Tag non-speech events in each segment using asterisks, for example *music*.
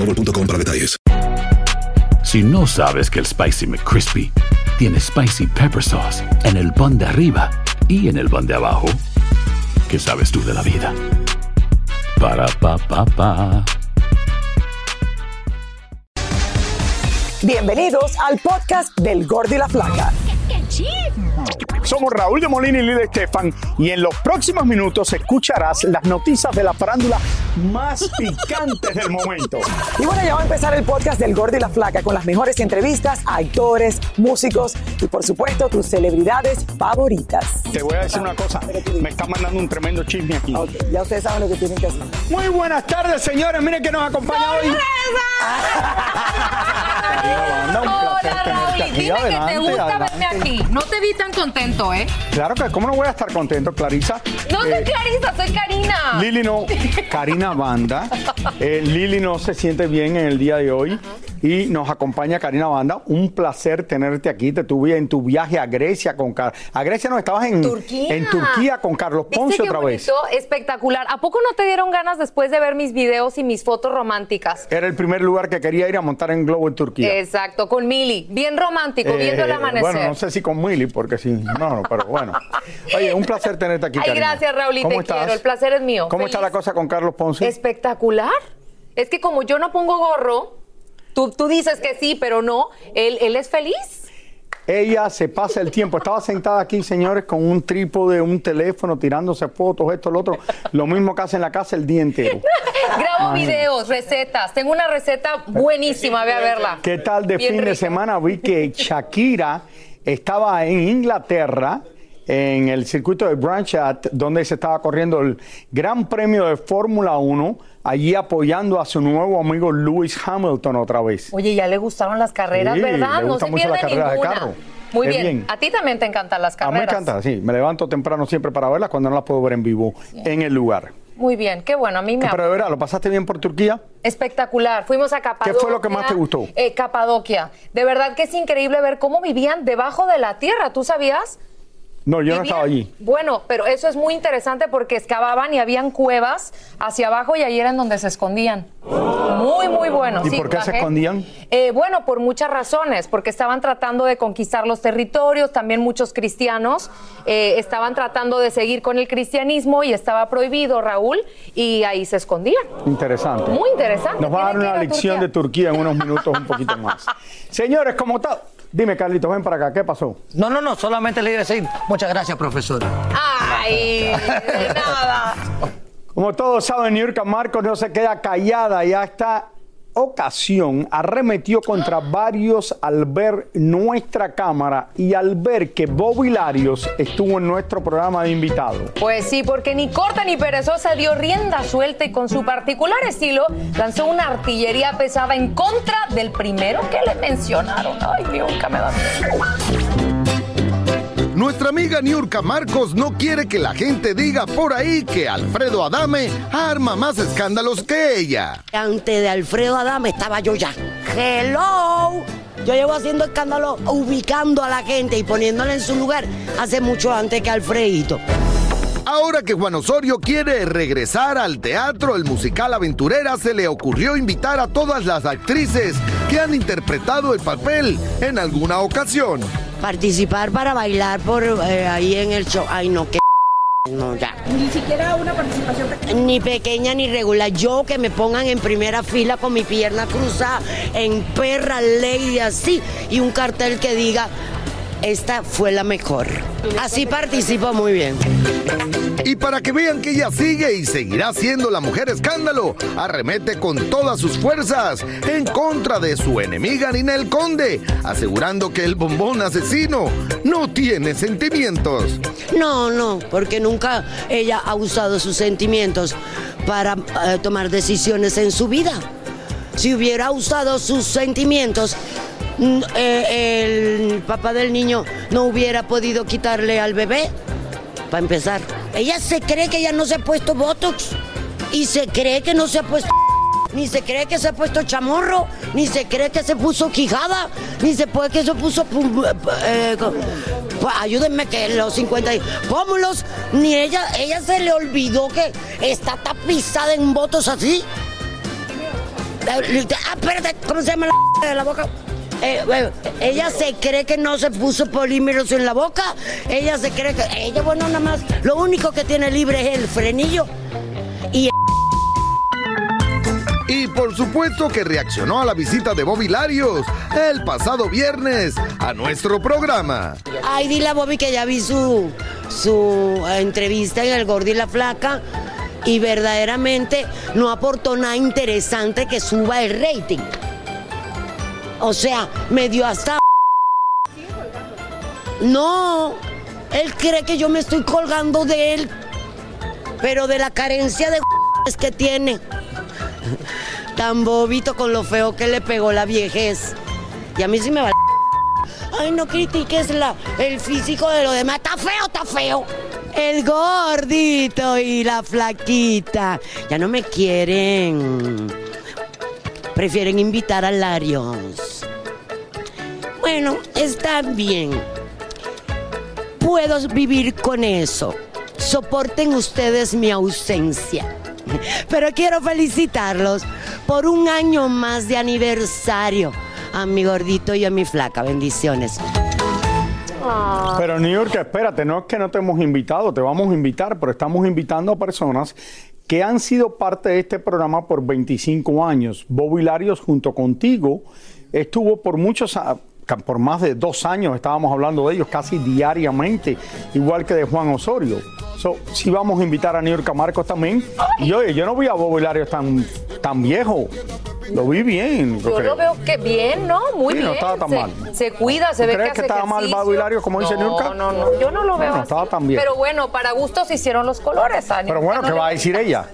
boostmobile.com para detalles. Si no sabes que el Spicy McCrispy tiene Spicy Pepper Sauce en el pan de arriba y en el pan de abajo, ¿qué sabes tú de la vida? Para, pa, pa, pa. Bienvenidos al podcast del Gordo y la Flaca. Somos Raúl de Molina y Lidia Estefan y en los próximos minutos escucharás las noticias de la farándula más *laughs* picantes del momento. Y bueno, ya va a empezar el podcast del Gordo y la Flaca con las mejores entrevistas a actores, músicos y por supuesto tus celebridades favoritas. Te voy a decir una cosa, me está mandando un tremendo chisme aquí. Ok, ya ustedes saben lo que tienen que hacer. Muy buenas tardes, señores. Miren que nos acompaña hoy. *laughs* Placer Hola, Raúl. Dime que te gusta adelante. verme aquí. No te vi tan contento, ¿eh? Claro que, ¿cómo no voy a estar contento, Clarisa? No soy Eh, Clarisa, soy Karina. Lili no, Karina Banda. *laughs* Eh, Lili no se siente bien en el día de hoy y nos acompaña Karina Banda. Un placer tenerte aquí. Te tuve en tu viaje a Grecia con Car A Grecia no, estabas en Turquía. en Turquía con Carlos Ponce ¿Viste qué otra vez. bonito? Espectacular. ¿A poco no te dieron ganas después de ver mis videos y mis fotos románticas? Era el primer lugar que quería ir a montar en globo en Turquía. Exacto, con Mili. Bien romántico, viendo el Eh, amanecer. Bueno, no sé si con Milly, porque sí. No, no, pero bueno. *laughs* Oye, un placer tenerte aquí, Ay, Karina. gracias, Raúl, ¿Cómo te estás? quiero. El placer es mío. ¿Cómo Feliz. está la cosa con Carlos Ponce? Espectacular. Es que como yo no pongo gorro, tú, tú dices que sí, pero no. Él, él es feliz. Ella se pasa el tiempo. Estaba sentada aquí, señores, con un trípode, un teléfono, tirándose fotos, esto, lo otro. Lo mismo que hace en la casa el día entero. *laughs* Grabo Imagínate. videos, recetas. Tengo una receta buenísima, ve a verla. ¿Qué tal de Bien fin de semana? Vi que Shakira estaba en Inglaterra en el circuito de Branchat, donde se estaba corriendo el Gran Premio de Fórmula 1, allí apoyando a su nuevo amigo Lewis Hamilton otra vez. Oye, ya le gustaron las carreras, Sí, ¿verdad? le No gustan se mucho las carreras de carro. Muy Qué bien. bien. A ti también te encantan las A mí me carreras. encanta, sí. Me levanto temprano siempre para verlas cuando no las puedo ver en vivo en el lugar. Muy bien, qué bueno. A mí me Pero de verdad, ¿lo pasaste bien por Turquía? Espectacular. Fuimos a Capadocia. fue lo que más te gustó? Eh, Capadocia. De verdad que es increíble ver cómo vivían debajo de la tierra. ¿Tú sabías? No, yo no estaba allí. Bueno, pero eso es muy interesante porque excavaban y habían cuevas hacia abajo y ahí era en donde se escondían. Muy, muy bueno. ¿Y Sí, por qué se escondían? Eh, bueno, por muchas razones, porque estaban tratando de conquistar los territorios, también muchos cristianos eh, estaban tratando de seguir con el cristianismo y estaba prohibido, Raúl, y ahí se escondían. Interesante. Muy interesante. Nos va a dar una a lección Turquía. de Turquía en unos minutos un poquito más. *laughs* Señores, como tal. Dime, Carlitos, ven para acá. ¿Qué pasó? No, no, no, solamente le iba a decir muchas gracias, profesor. Ay, de nada. Como todos saben, Niurka Marcos no se queda callada y a esta ocasión arremetió contra varios al ver nuestra cámara y al ver que Bobby Larios estuvo en nuestro programa de invitado. Pues sí, porque ni corta ni perezosa dio rienda suelta y con su particular estilo lanzó una artillería pesada en contra del primero que le mencionaron. Ay, nunca me da. Nuestra amiga Niurka Marcos no quiere que la gente diga por ahí que Alfredo Adame arma más escándalos que ella. Antes de Alfredo Adame estaba yo ya. Hello. Yo llevo haciendo escándalo, ubicando a la gente y poniéndola en su lugar hace mucho antes que Alfredito. Ahora que Juan Osorio quiere regresar al teatro, el musical Aventurera se le ocurrió invitar a todas las actrices que han interpretado el papel en alguna ocasión. Participar para bailar por eh, ahí en el show. Ay, no, qué. *laughs* No, ya. Ni siquiera una participación pequeña. Ni pequeña ni regular. Yo que me pongan en primera fila con mi pierna cruzada, en perra ley así, y un cartel que diga, esta fue la mejor. Así participo muy bien. Y para que vean que ella sigue y seguirá siendo la mujer escándalo, arremete con todas sus fuerzas en contra de su enemiga Ninel Conde, asegurando que el bombón asesino no tiene sentimientos. No, no, porque nunca ella ha usado sus sentimientos para eh, tomar decisiones en su vida. Si hubiera usado sus sentimientos, eh, el papá del niño no hubiera podido quitarle al bebé, para empezar. Ella se cree que ya no se ha puesto Botox y se cree que no se ha puesto *laughs* ni se cree que se ha puesto chamorro, ni se cree que se puso quijada, ni se puede que se puso eh, ayúdenme que los 50 y- pómulos, ni ella, ella se le olvidó que está tapizada en votos así. Eh, Ah, espérate, ¿cómo se llama la *laughs* de la boca? Eh, ella se cree que no se puso polímeros en la boca. Ella se cree que. Ella, bueno, nada más. Lo único que tiene libre es el frenillo. Y Y por supuesto que reaccionó a la visita de Bobby Larios el pasado viernes a nuestro programa. Ay, dile a Bobby que ya vi su, su eh, entrevista en El Gordo y la Flaca y verdaderamente no aportó nada interesante que suba el rating. O sea, me dio hasta... No, él cree que yo me estoy colgando de él, pero de la carencia de que tiene. Tan bobito con lo feo que le pegó la viejez. Y a mí sí me va Ay, no critiques la, el físico de lo demás. Está feo, está feo. El gordito y la flaquita. Ya no me quieren. Prefieren invitar a Larios. Bueno, está bien. Puedo vivir con eso. Soporten ustedes mi ausencia. Pero quiero felicitarlos por un año más de aniversario a mi gordito y a mi flaca. Bendiciones. Pero New York, espérate, no es que no te hemos invitado, te vamos a invitar, pero estamos invitando a personas que han sido parte de este programa por 25 años. Bobby Larios junto contigo estuvo por muchos por más de dos años estábamos hablando de ellos casi diariamente, igual que de Juan Osorio. So, si vamos a invitar a New York a Marcos también. Y oye, yo no vi a Bobby Larios tan, tan viejo. Lo vi bien. Yo lo veo que bien, ¿no? Muy Sí, bien. no estaba tan se, mal. se cuida, se ¿Tú ve crees que que hace estaba mal ejercicio. Bobby Lario, como dice no, Niurka? No, no, yo no lo veo No, no así. estaba tan bien. Pero bueno, para gustos hicieron los colores, Ani. Pero bueno, No ¿qué va a decir *laughs* ella?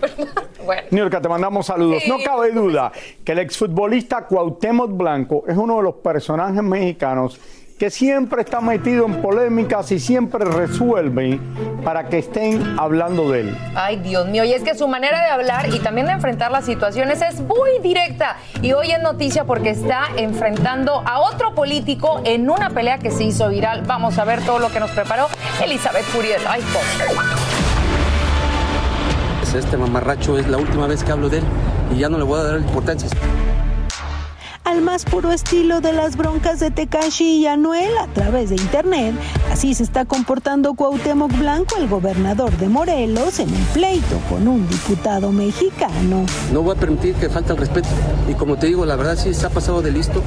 Bueno. Niurka, te mandamos saludos. Sí. No cabe duda que el exfutbolista Cuauhtémoc Blanco es uno de los personajes mexicanos que siempre está metido en polémicas y siempre resuelve para que estén hablando de él. Ay, Dios mío, y es que su manera de hablar y también de enfrentar las situaciones es muy directa. Y hoy es noticia porque está enfrentando a otro político en una pelea que se hizo viral. Vamos a ver todo lo que nos preparó Elizabeth Furiel. Ay, pobre. Este mamarracho es la última vez que hablo de él y ya no le voy a dar importancia. Al más puro estilo de las broncas de Tekashi y Anuel a través de internet. Así se está comportando Cuauhtémoc Blanco, el gobernador de Morelos, en un pleito con un diputado mexicano. No voy a permitir que falte el respeto. Y como te digo, la verdad sí se ha pasado de listo.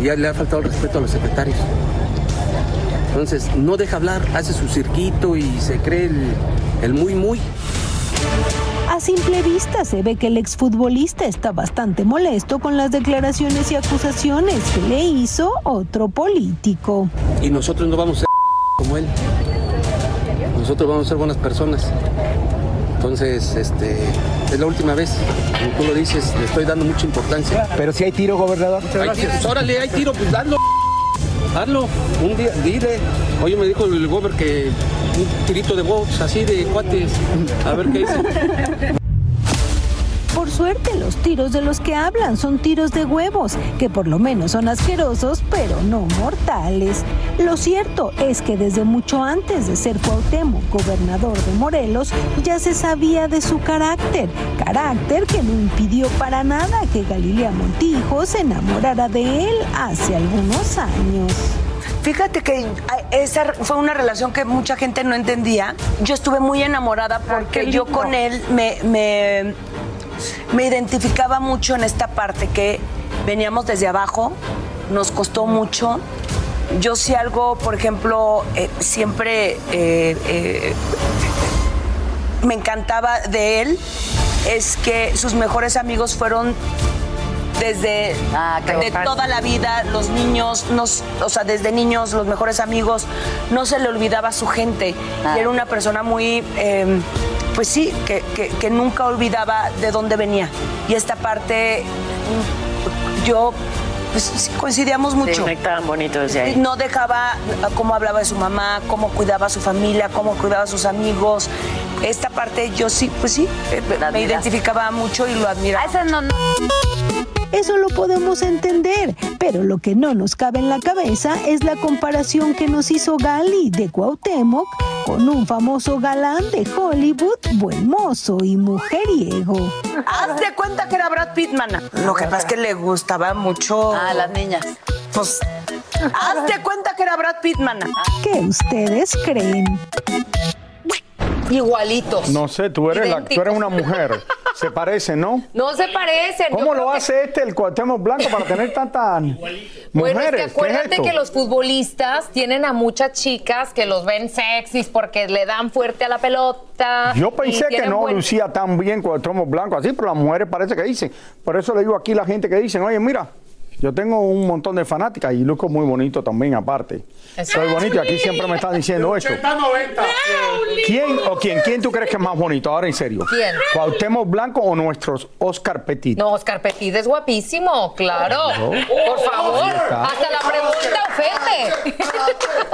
Y ya le ha faltado el respeto a los secretarios. Entonces, no deja hablar, hace su cirquito y se cree el muy muy. A simple vista se ve que el exfutbolista está bastante molesto con las declaraciones y acusaciones que le hizo otro político. Y nosotros no vamos a ser como él. Nosotros vamos a ser buenas personas. Entonces, este, es la última vez. Como tú lo dices, le estoy dando mucha importancia. Pero si hay tiro, gobernador. Hay tiro, órale, hay tiro, pues. Hazlo. Un día, dile. Oye, me dijo el gober que un tirito de box, así de cuates. A ver qué dice. *laughs* Suerte, los tiros de los que hablan son tiros de huevos, que por lo menos son asquerosos, pero no mortales. Lo cierto es que desde mucho antes de ser Cuauhtémoc gobernador de Morelos, ya se sabía de su carácter, carácter que no impidió para nada que Galilea Montijo se enamorara de él hace algunos años. Fíjate que esa fue una relación que mucha gente no entendía. Yo estuve muy enamorada porque yo con él me, me, me identificaba mucho en esta parte que veníamos desde abajo, nos costó mucho. Yo si algo, por ejemplo, eh, siempre eh, eh, me encantaba de él es que sus mejores amigos fueron desde de toda la vida, los niños, nos, o sea, desde niños, los mejores amigos, no se le olvidaba a su gente. Y era una persona muy, eh, pues sí, que, que- que nunca olvidaba de dónde venía. Y esta parte, yo, pues coincidíamos mucho. conectaban bonito desde ahí. No dejaba ah, cómo hablaba de su mamá, cómo cuidaba a su familia, cómo cuidaba a sus amigos. Esta parte yo sí, pues sí, me identificaba mucho y lo admiraba. Eso lo podemos entender, pero lo que no nos cabe en la cabeza es la comparación que nos hizo Gali de Cuauhtémoc con un famoso galán de Hollywood, buen mozo y mujeriego. Haz de cuenta que era Brad Pitt, mana. Lo que pasa es que le gustaba mucho. A las niñas. Pues. Haz de cuenta que era Brad Pitt, mana. ¿Qué ustedes creen? Igualitos. No sé, tú eres, la, tú eres una mujer. *laughs* Se parece, ¿no? No se parecen. ¿Cómo lo que- hace este, el Cuauhtémoc Blanco, para tener tantas *laughs* mujeres? Bueno, es que ¿Qué es acuérdate que los futbolistas tienen a muchas chicas que los ven sexys porque le dan fuerte a la pelota. Yo pensé que no buen- lucía tan bien Cuauhtémoc Blanco así, pero las mujeres parece que dicen. Por eso le digo aquí a la gente que dicen, oye, mira, yo tengo un montón de fanáticas y luzco muy bonito también aparte. Soy bonito y aquí siempre me están diciendo eso. ¿Quién o quién? ¿Quién tú crees que es más bonito? Ahora en serio. ¿Quién? ¿Cuauhtémoc Blanco o nuestros Oscar Petit? No, Oscar Petit es guapísimo, claro. No. Por favor, Ahí está. hasta la pregunta ofende.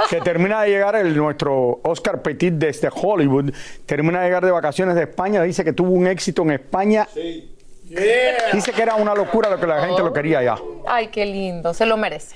que termina de llegar el nuestro Oscar Petit desde Hollywood, termina de llegar de vacaciones de España, dice que tuvo un éxito en España. Dice que era una locura lo que la gente lo quería ya. Ay, qué lindo, se lo merece.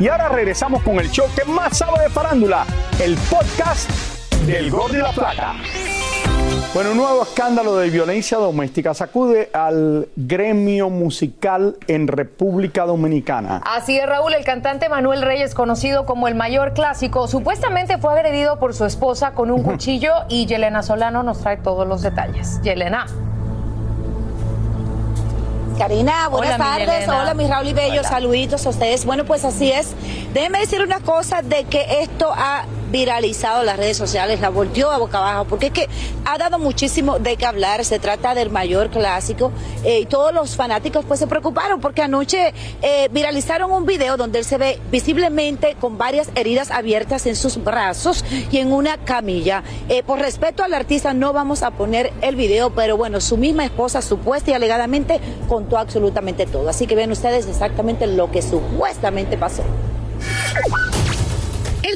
Y ahora regresamos con el show que más sabe de farándula, el podcast del Gol de la Plata. Bueno, un nuevo escándalo de violencia doméstica sacude al gremio musical en República Dominicana. Así es, Raúl, el cantante Manuel Reyes, conocido como el mayor clásico, supuestamente fue agredido por su esposa con un cuchillo y Yelena Solano nos trae todos los detalles. Yelena. Karina, buenas Hola, tardes. Hola, mi Raúl y Bello. Hola. Saluditos a ustedes. Bueno, pues así es. Déjenme decir una cosa de que esto ha viralizado las redes sociales, la volteó a boca abajo, porque es que ha dado muchísimo de qué hablar. Se trata del mayor clásico eh, y todos los fanáticos pues se preocuparon porque anoche eh, viralizaron un video donde él se ve visiblemente con varias heridas abiertas en sus brazos y en una camilla. Eh, por respeto al artista no vamos a poner el video, pero bueno, su misma esposa supuesta y alegadamente contó absolutamente todo. Así que ven ustedes exactamente lo que supuestamente pasó.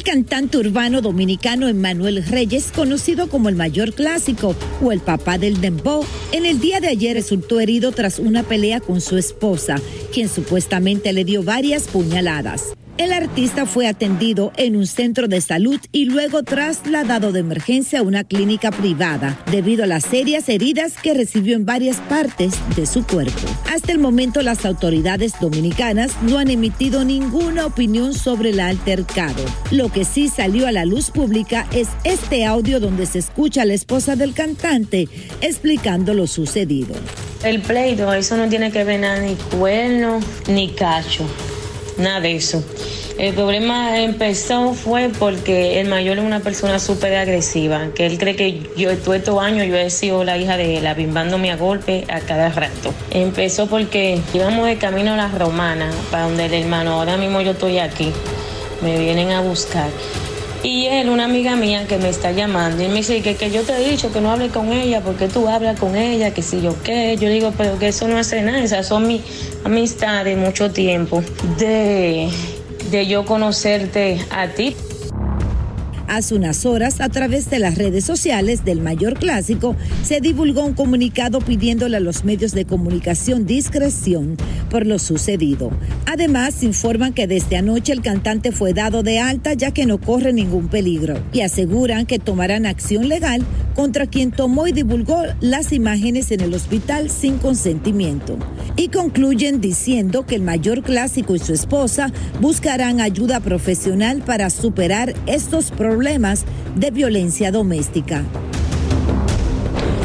Cantante urbano dominicano Emmanuel Reyes, conocido como el mayor clásico o el papá del dembow, en el día de ayer resultó herido tras una pelea con su esposa, quien supuestamente le dio varias puñaladas. El artista fue atendido en un centro de salud y luego trasladado de emergencia a una clínica privada debido a las serias heridas que recibió en varias partes de su cuerpo. Hasta el momento las autoridades dominicanas no han emitido ninguna opinión sobre el altercado. Lo que sí salió a la luz pública es este audio donde se escucha a la esposa del cantante explicando lo sucedido. El pleito, eso no tiene que ver nada ni cuerno ni cacho, nada de eso. El problema empezó fue porque el mayor es una persona súper agresiva, que él cree que yo todos estos años yo he sido la hija de él, abimbándome a golpe a cada rato. Empezó porque íbamos de camino a la romana, para donde el hermano, ahora mismo yo estoy aquí, me vienen a buscar. Y él, una amiga mía que me está llamando, y me dice que, que yo te he dicho que no hable con ella, porque tú hablas con ella, que si yo qué. Yo digo, pero que eso no hace nada, esas son mi amistad de mucho tiempo, de, de yo conocerte a ti. Hace unas horas, a través de las redes sociales del Mayor Clásico, se divulgó un comunicado pidiéndole a los medios de comunicación discreción por lo sucedido. Además, informan que desde anoche el cantante fue dado de alta ya que no corre ningún peligro y aseguran que tomarán acción legal contra quien tomó y divulgó las imágenes en el hospital sin consentimiento. Y concluyen diciendo que el Mayor Clásico y su esposa buscarán ayuda profesional para superar estos problemas de violencia doméstica.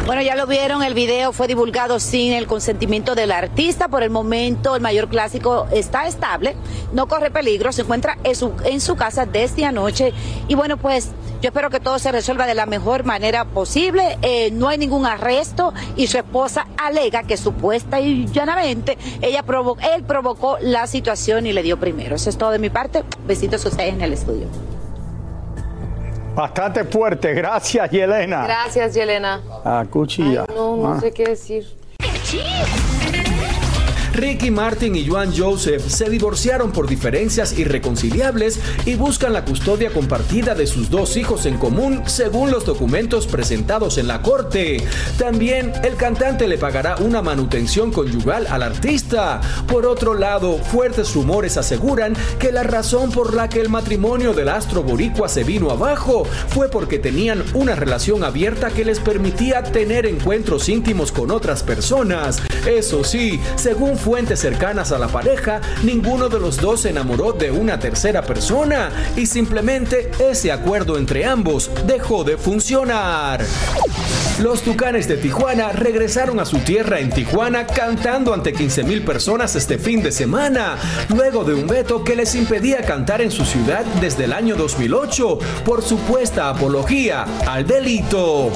Bueno, ya lo vieron, el video fue divulgado sin el consentimiento del artista. Por el momento, el mayor clásico está estable, no corre peligro, se encuentra en su, en su casa desde anoche. Y bueno, pues yo espero que todo se resuelva de la mejor manera posible. Eh, no hay ningún arresto y su esposa alega que supuesta y llanamente ella provo él provocó la situación y le dio primero. Eso es todo de mi parte. Besitos a ustedes en el estudio. Bastante fuerte, gracias Yelena. Gracias, Yelena. A cuchilla. No, no Ah. sé qué decir. Ricky Martin y Joan Joseph se divorciaron por diferencias irreconciliables y buscan la custodia compartida de sus dos hijos en común, según los documentos presentados en la corte. También el cantante le pagará una manutención conyugal al artista. Por otro lado, fuertes rumores aseguran que la razón por la que el matrimonio del astro boricua se vino abajo fue porque tenían una relación abierta que les permitía tener encuentros íntimos con otras personas. Eso sí, según fuentes cercanas a la pareja, ninguno de los dos se enamoró de una tercera persona y simplemente ese acuerdo entre ambos dejó de funcionar. Los Tucanes de Tijuana regresaron a su tierra en Tijuana cantando ante 15 mil personas este fin de semana, luego de un veto que les impedía cantar en su ciudad desde el año 2008 por supuesta apología al delito.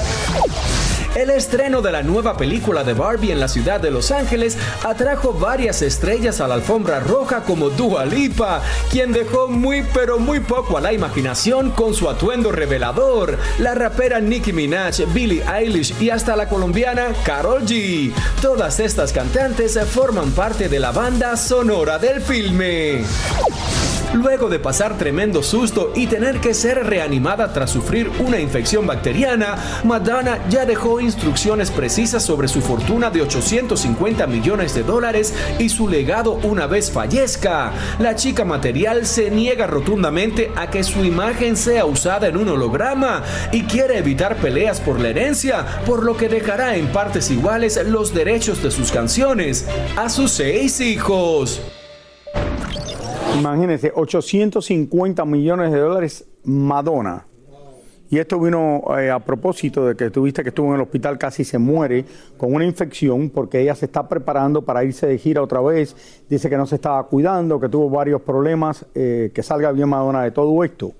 El estreno de la nueva película de Barbie en la ciudad de Los Ángeles atrajo varias estrellas a la alfombra roja como Dua Lipa, quien dejó muy pero muy poco a la imaginación con su atuendo revelador. La rapera Nicki Minaj, Billie Eilish y hasta la colombiana Karol G. Todas estas cantantes forman parte de la banda sonora del filme. Luego de pasar tremendo susto y tener que ser reanimada tras sufrir una infección bacteriana, Madonna ya dejó instrucciones precisas sobre su fortuna de 850 millones de dólares y su legado una vez fallezca. La chica material se niega rotundamente a que su imagen sea usada en un holograma y quiere evitar peleas por la herencia, por lo que dejará en partes iguales los derechos de sus canciones a sus seis hijos. Imagínense, 850 millones de dólares Madonna. Y esto vino eh, a propósito de que tuviste que estuvo en el hospital, casi se muere con una infección porque ella se está preparando para irse de gira otra vez. Dice que no se estaba cuidando, que tuvo varios problemas. eh, que salga bien Madonna de todo esto.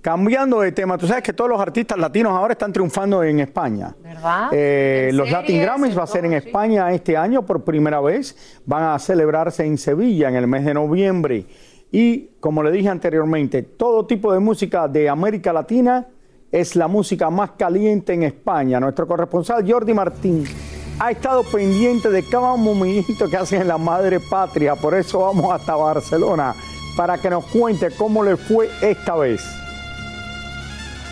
Cambiando de tema, tú sabes que todos los artistas latinos ahora están triunfando en España. ¿Verdad? Eh, ¿En los Latin Grammys va a ser en? Sí. España este año por primera vez. Van a celebrarse en Sevilla en el mes de noviembre. Y como le dije anteriormente, todo tipo de música de América Latina es la música más caliente en España. Nuestro corresponsal Jordi Martín ha estado pendiente de cada movimiento que hacen en la madre patria. Por eso vamos hasta Barcelona para que nos cuente cómo le fue esta vez.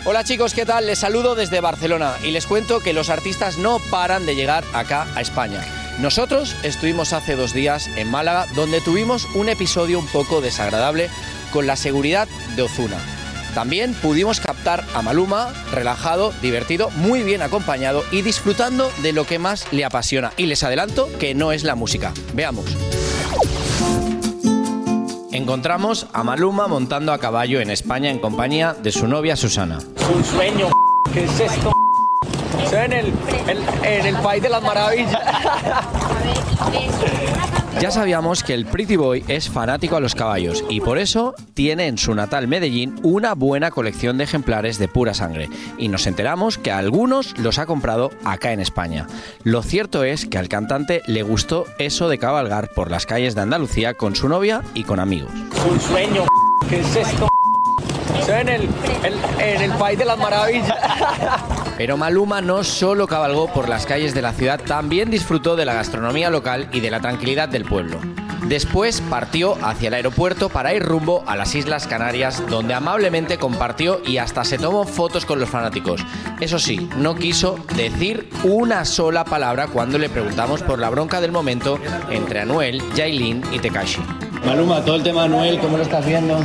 Hola chicos, ¿qué tal? Les saludo desde Barcelona y les cuento que los artistas no paran de llegar acá a España. Nosotros estuvimos hace dos días en Málaga donde tuvimos un episodio un poco desagradable con la seguridad de Ozuna. También pudimos captar a Maluma, relajado, divertido, muy bien acompañado y disfrutando de lo que más le apasiona. Y les adelanto que no es la música. Veamos. Encontramos a Maluma montando a caballo en España en compañía de su novia Susana. Un sueño. ¿Qué es esto? Estoy en el, el- en el país de las maravillas. Ya sabíamos que el Pretty Boy es fanático a los caballos y por eso tiene en su natal Medellín una buena colección de ejemplares de pura sangre. Y nos enteramos que algunos los ha comprado acá en España. Lo cierto es que al cantante le gustó eso de cabalgar por las calles de Andalucía con su novia y con amigos. Un sueño, ¿qué es esto? El- en el país de las maravillas. Pero Maluma no solo cabalgó por las calles de la ciudad, también disfrutó de la gastronomía local y de la tranquilidad del pueblo. Después partió hacia el aeropuerto para ir rumbo a las Islas Canarias, donde amablemente compartió y hasta se tomó fotos con los fanáticos. Eso sí, no quiso decir una sola palabra cuando le preguntamos por la bronca del momento entre Anuel, Yailin y Tekashi. Maluma, todo el tema Anuel, ¿cómo lo estás viendo?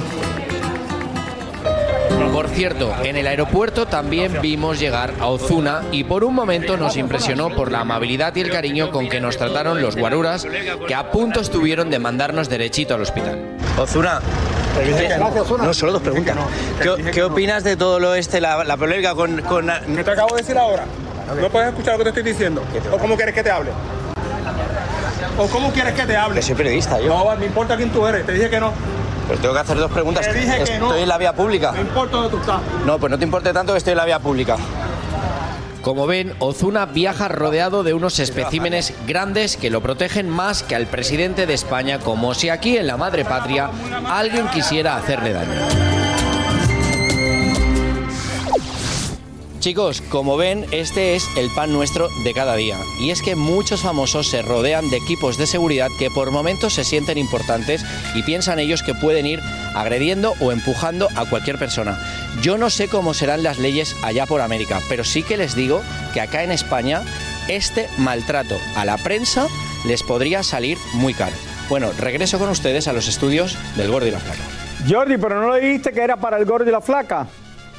Por cierto, en el aeropuerto también vimos llegar a Ozuna y por un momento nos impresionó por la amabilidad y el cariño con que nos trataron los guaruras que a punto estuvieron de mandarnos derechito al hospital. Ozuna. No, solo dos preguntas. ¿Qué, qué opinas de todo lo este, la, la polémica con, con... ¿Qué te acabo de decir ahora? ¿No puedes escuchar lo que te estoy diciendo? ¿O cómo quieres que te hable? ¿O cómo quieres que te hable? Que soy periodista, yo. No, me importa quién tú eres. Te dije que no. Pues tengo que hacer dos preguntas. Te dije que Estoy no. en la vía pública. Me importa dónde tú estás. No, pues no te importe tanto que estoy en la vía pública. Como ven, Ozuna viaja rodeado de unos especímenes grandes que lo protegen más que al presidente de España, como si aquí en la madre patria alguien quisiera hacerle daño. Chicos, como ven, este es el pan nuestro de cada día. Y es que muchos famosos se rodean de equipos de seguridad que por momentos se sienten importantes y piensan ellos que pueden ir agrediendo o empujando a cualquier persona. Yo no sé cómo serán las leyes allá por América, pero sí que les digo que acá en España este maltrato a la prensa les podría salir muy caro. Bueno, regreso con ustedes a los estudios del Gordo y la Flaca. Jordi, pero no le dijiste que era para el gordo y la flaca.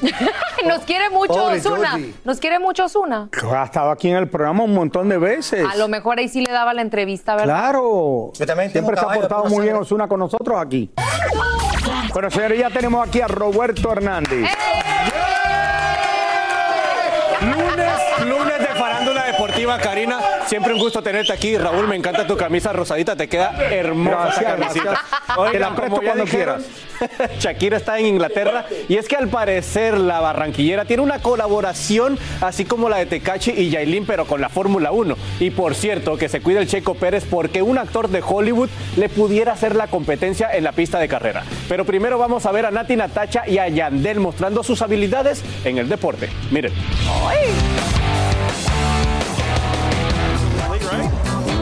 *laughs* Nos quiere mucho Pobre Osuna. Jordi. Nos quiere mucho Osuna. Ha estado aquí en el programa un montón de veces. A lo mejor ahí sí le daba la entrevista, ¿verdad? Claro. Yo también Siempre se ha portado muy bien Osuna con nosotros aquí. Bueno, señores, ya tenemos aquí a Roberto Hernández. Lunes, lunes de deportiva, Karina. Siempre un gusto tenerte aquí. Raúl, me encanta tu camisa rosadita, te queda hermosa Gracias, camisita. gracias. Oigan, Te la presto como ya cuando dijeron, *laughs* Shakira está en Inglaterra y es que al parecer la barranquillera tiene una colaboración así como la de Tecachi y Yailin, pero con la Fórmula 1. Y por cierto, que se cuida el Checo Pérez porque un actor de Hollywood le pudiera hacer la competencia en la pista de carrera. Pero primero vamos a ver a Nati Natacha y a Yandel mostrando sus habilidades en el deporte. Miren.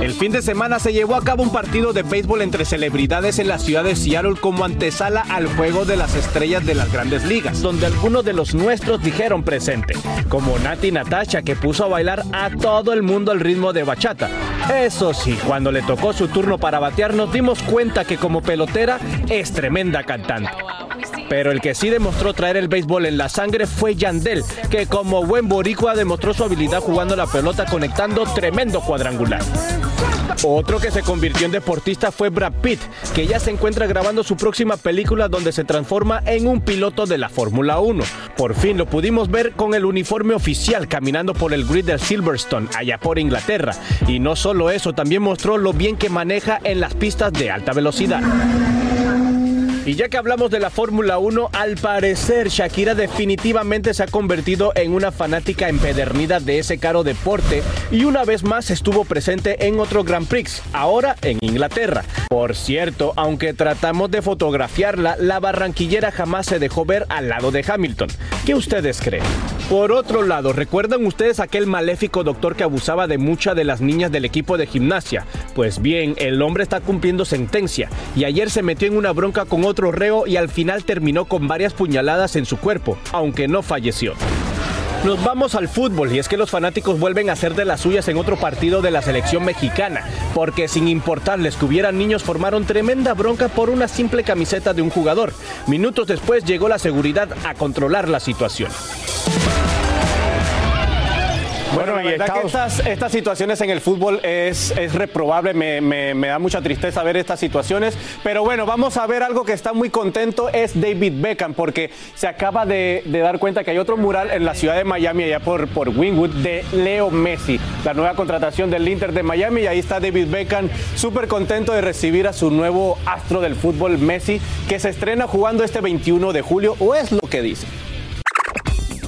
El fin de semana se llevó a cabo un partido de béisbol entre celebridades en la ciudad de Seattle como antesala al juego de las estrellas de las grandes ligas, donde algunos de los nuestros dijeron presente, como Nati Natasha que puso a bailar a todo el mundo al ritmo de bachata. Eso sí, cuando le tocó su turno para batear nos dimos cuenta que como pelotera es tremenda cantante. Pero el que sí demostró traer el béisbol en la sangre fue Yandel, que como buen boricua demostró su habilidad jugando la pelota conectando tremendo cuadrangular. Otro que se convirtió en deportista fue Brad Pitt, que ya se encuentra grabando su próxima película donde se transforma en un piloto de la Fórmula 1. Por fin lo pudimos ver con el uniforme oficial caminando por el grid del Silverstone, allá por Inglaterra. Y no solo eso, también mostró lo bien que maneja en las pistas de alta velocidad. Y ya que hablamos de la Fórmula 1, al parecer Shakira definitivamente se ha convertido en una fanática empedernida de ese caro deporte y una vez más estuvo presente en otro Grand Prix, ahora en Inglaterra. Por cierto, aunque tratamos de fotografiarla, la barranquillera jamás se dejó ver al lado de Hamilton. ¿Qué ustedes creen? Por otro lado, ¿recuerdan ustedes aquel maléfico doctor que abusaba de muchas de las niñas del equipo de gimnasia? Pues bien, el hombre está cumpliendo sentencia y ayer se metió en una bronca con otro reo y al final terminó con varias puñaladas en su cuerpo, aunque no falleció. Nos vamos al fútbol y es que los fanáticos vuelven a hacer de las suyas en otro partido de la selección mexicana, porque sin importarles que hubieran niños formaron tremenda bronca por una simple camiseta de un jugador. Minutos después llegó la seguridad a controlar la situación. Bueno, la verdad que estas, estas situaciones en el fútbol es, es reprobable, me, me- me da mucha tristeza ver estas situaciones, pero bueno, vamos a ver algo que está muy contento, es David Beckham, porque se acaba de, de dar cuenta que hay otro mural en la ciudad de Miami, allá por, por Wynwood, de Leo Messi, la nueva contratación del Inter de Miami, y ahí está David Beckham, súper contento de recibir a su nuevo astro del fútbol, Messi, que se estrena jugando este 21 de julio, o es lo que dice.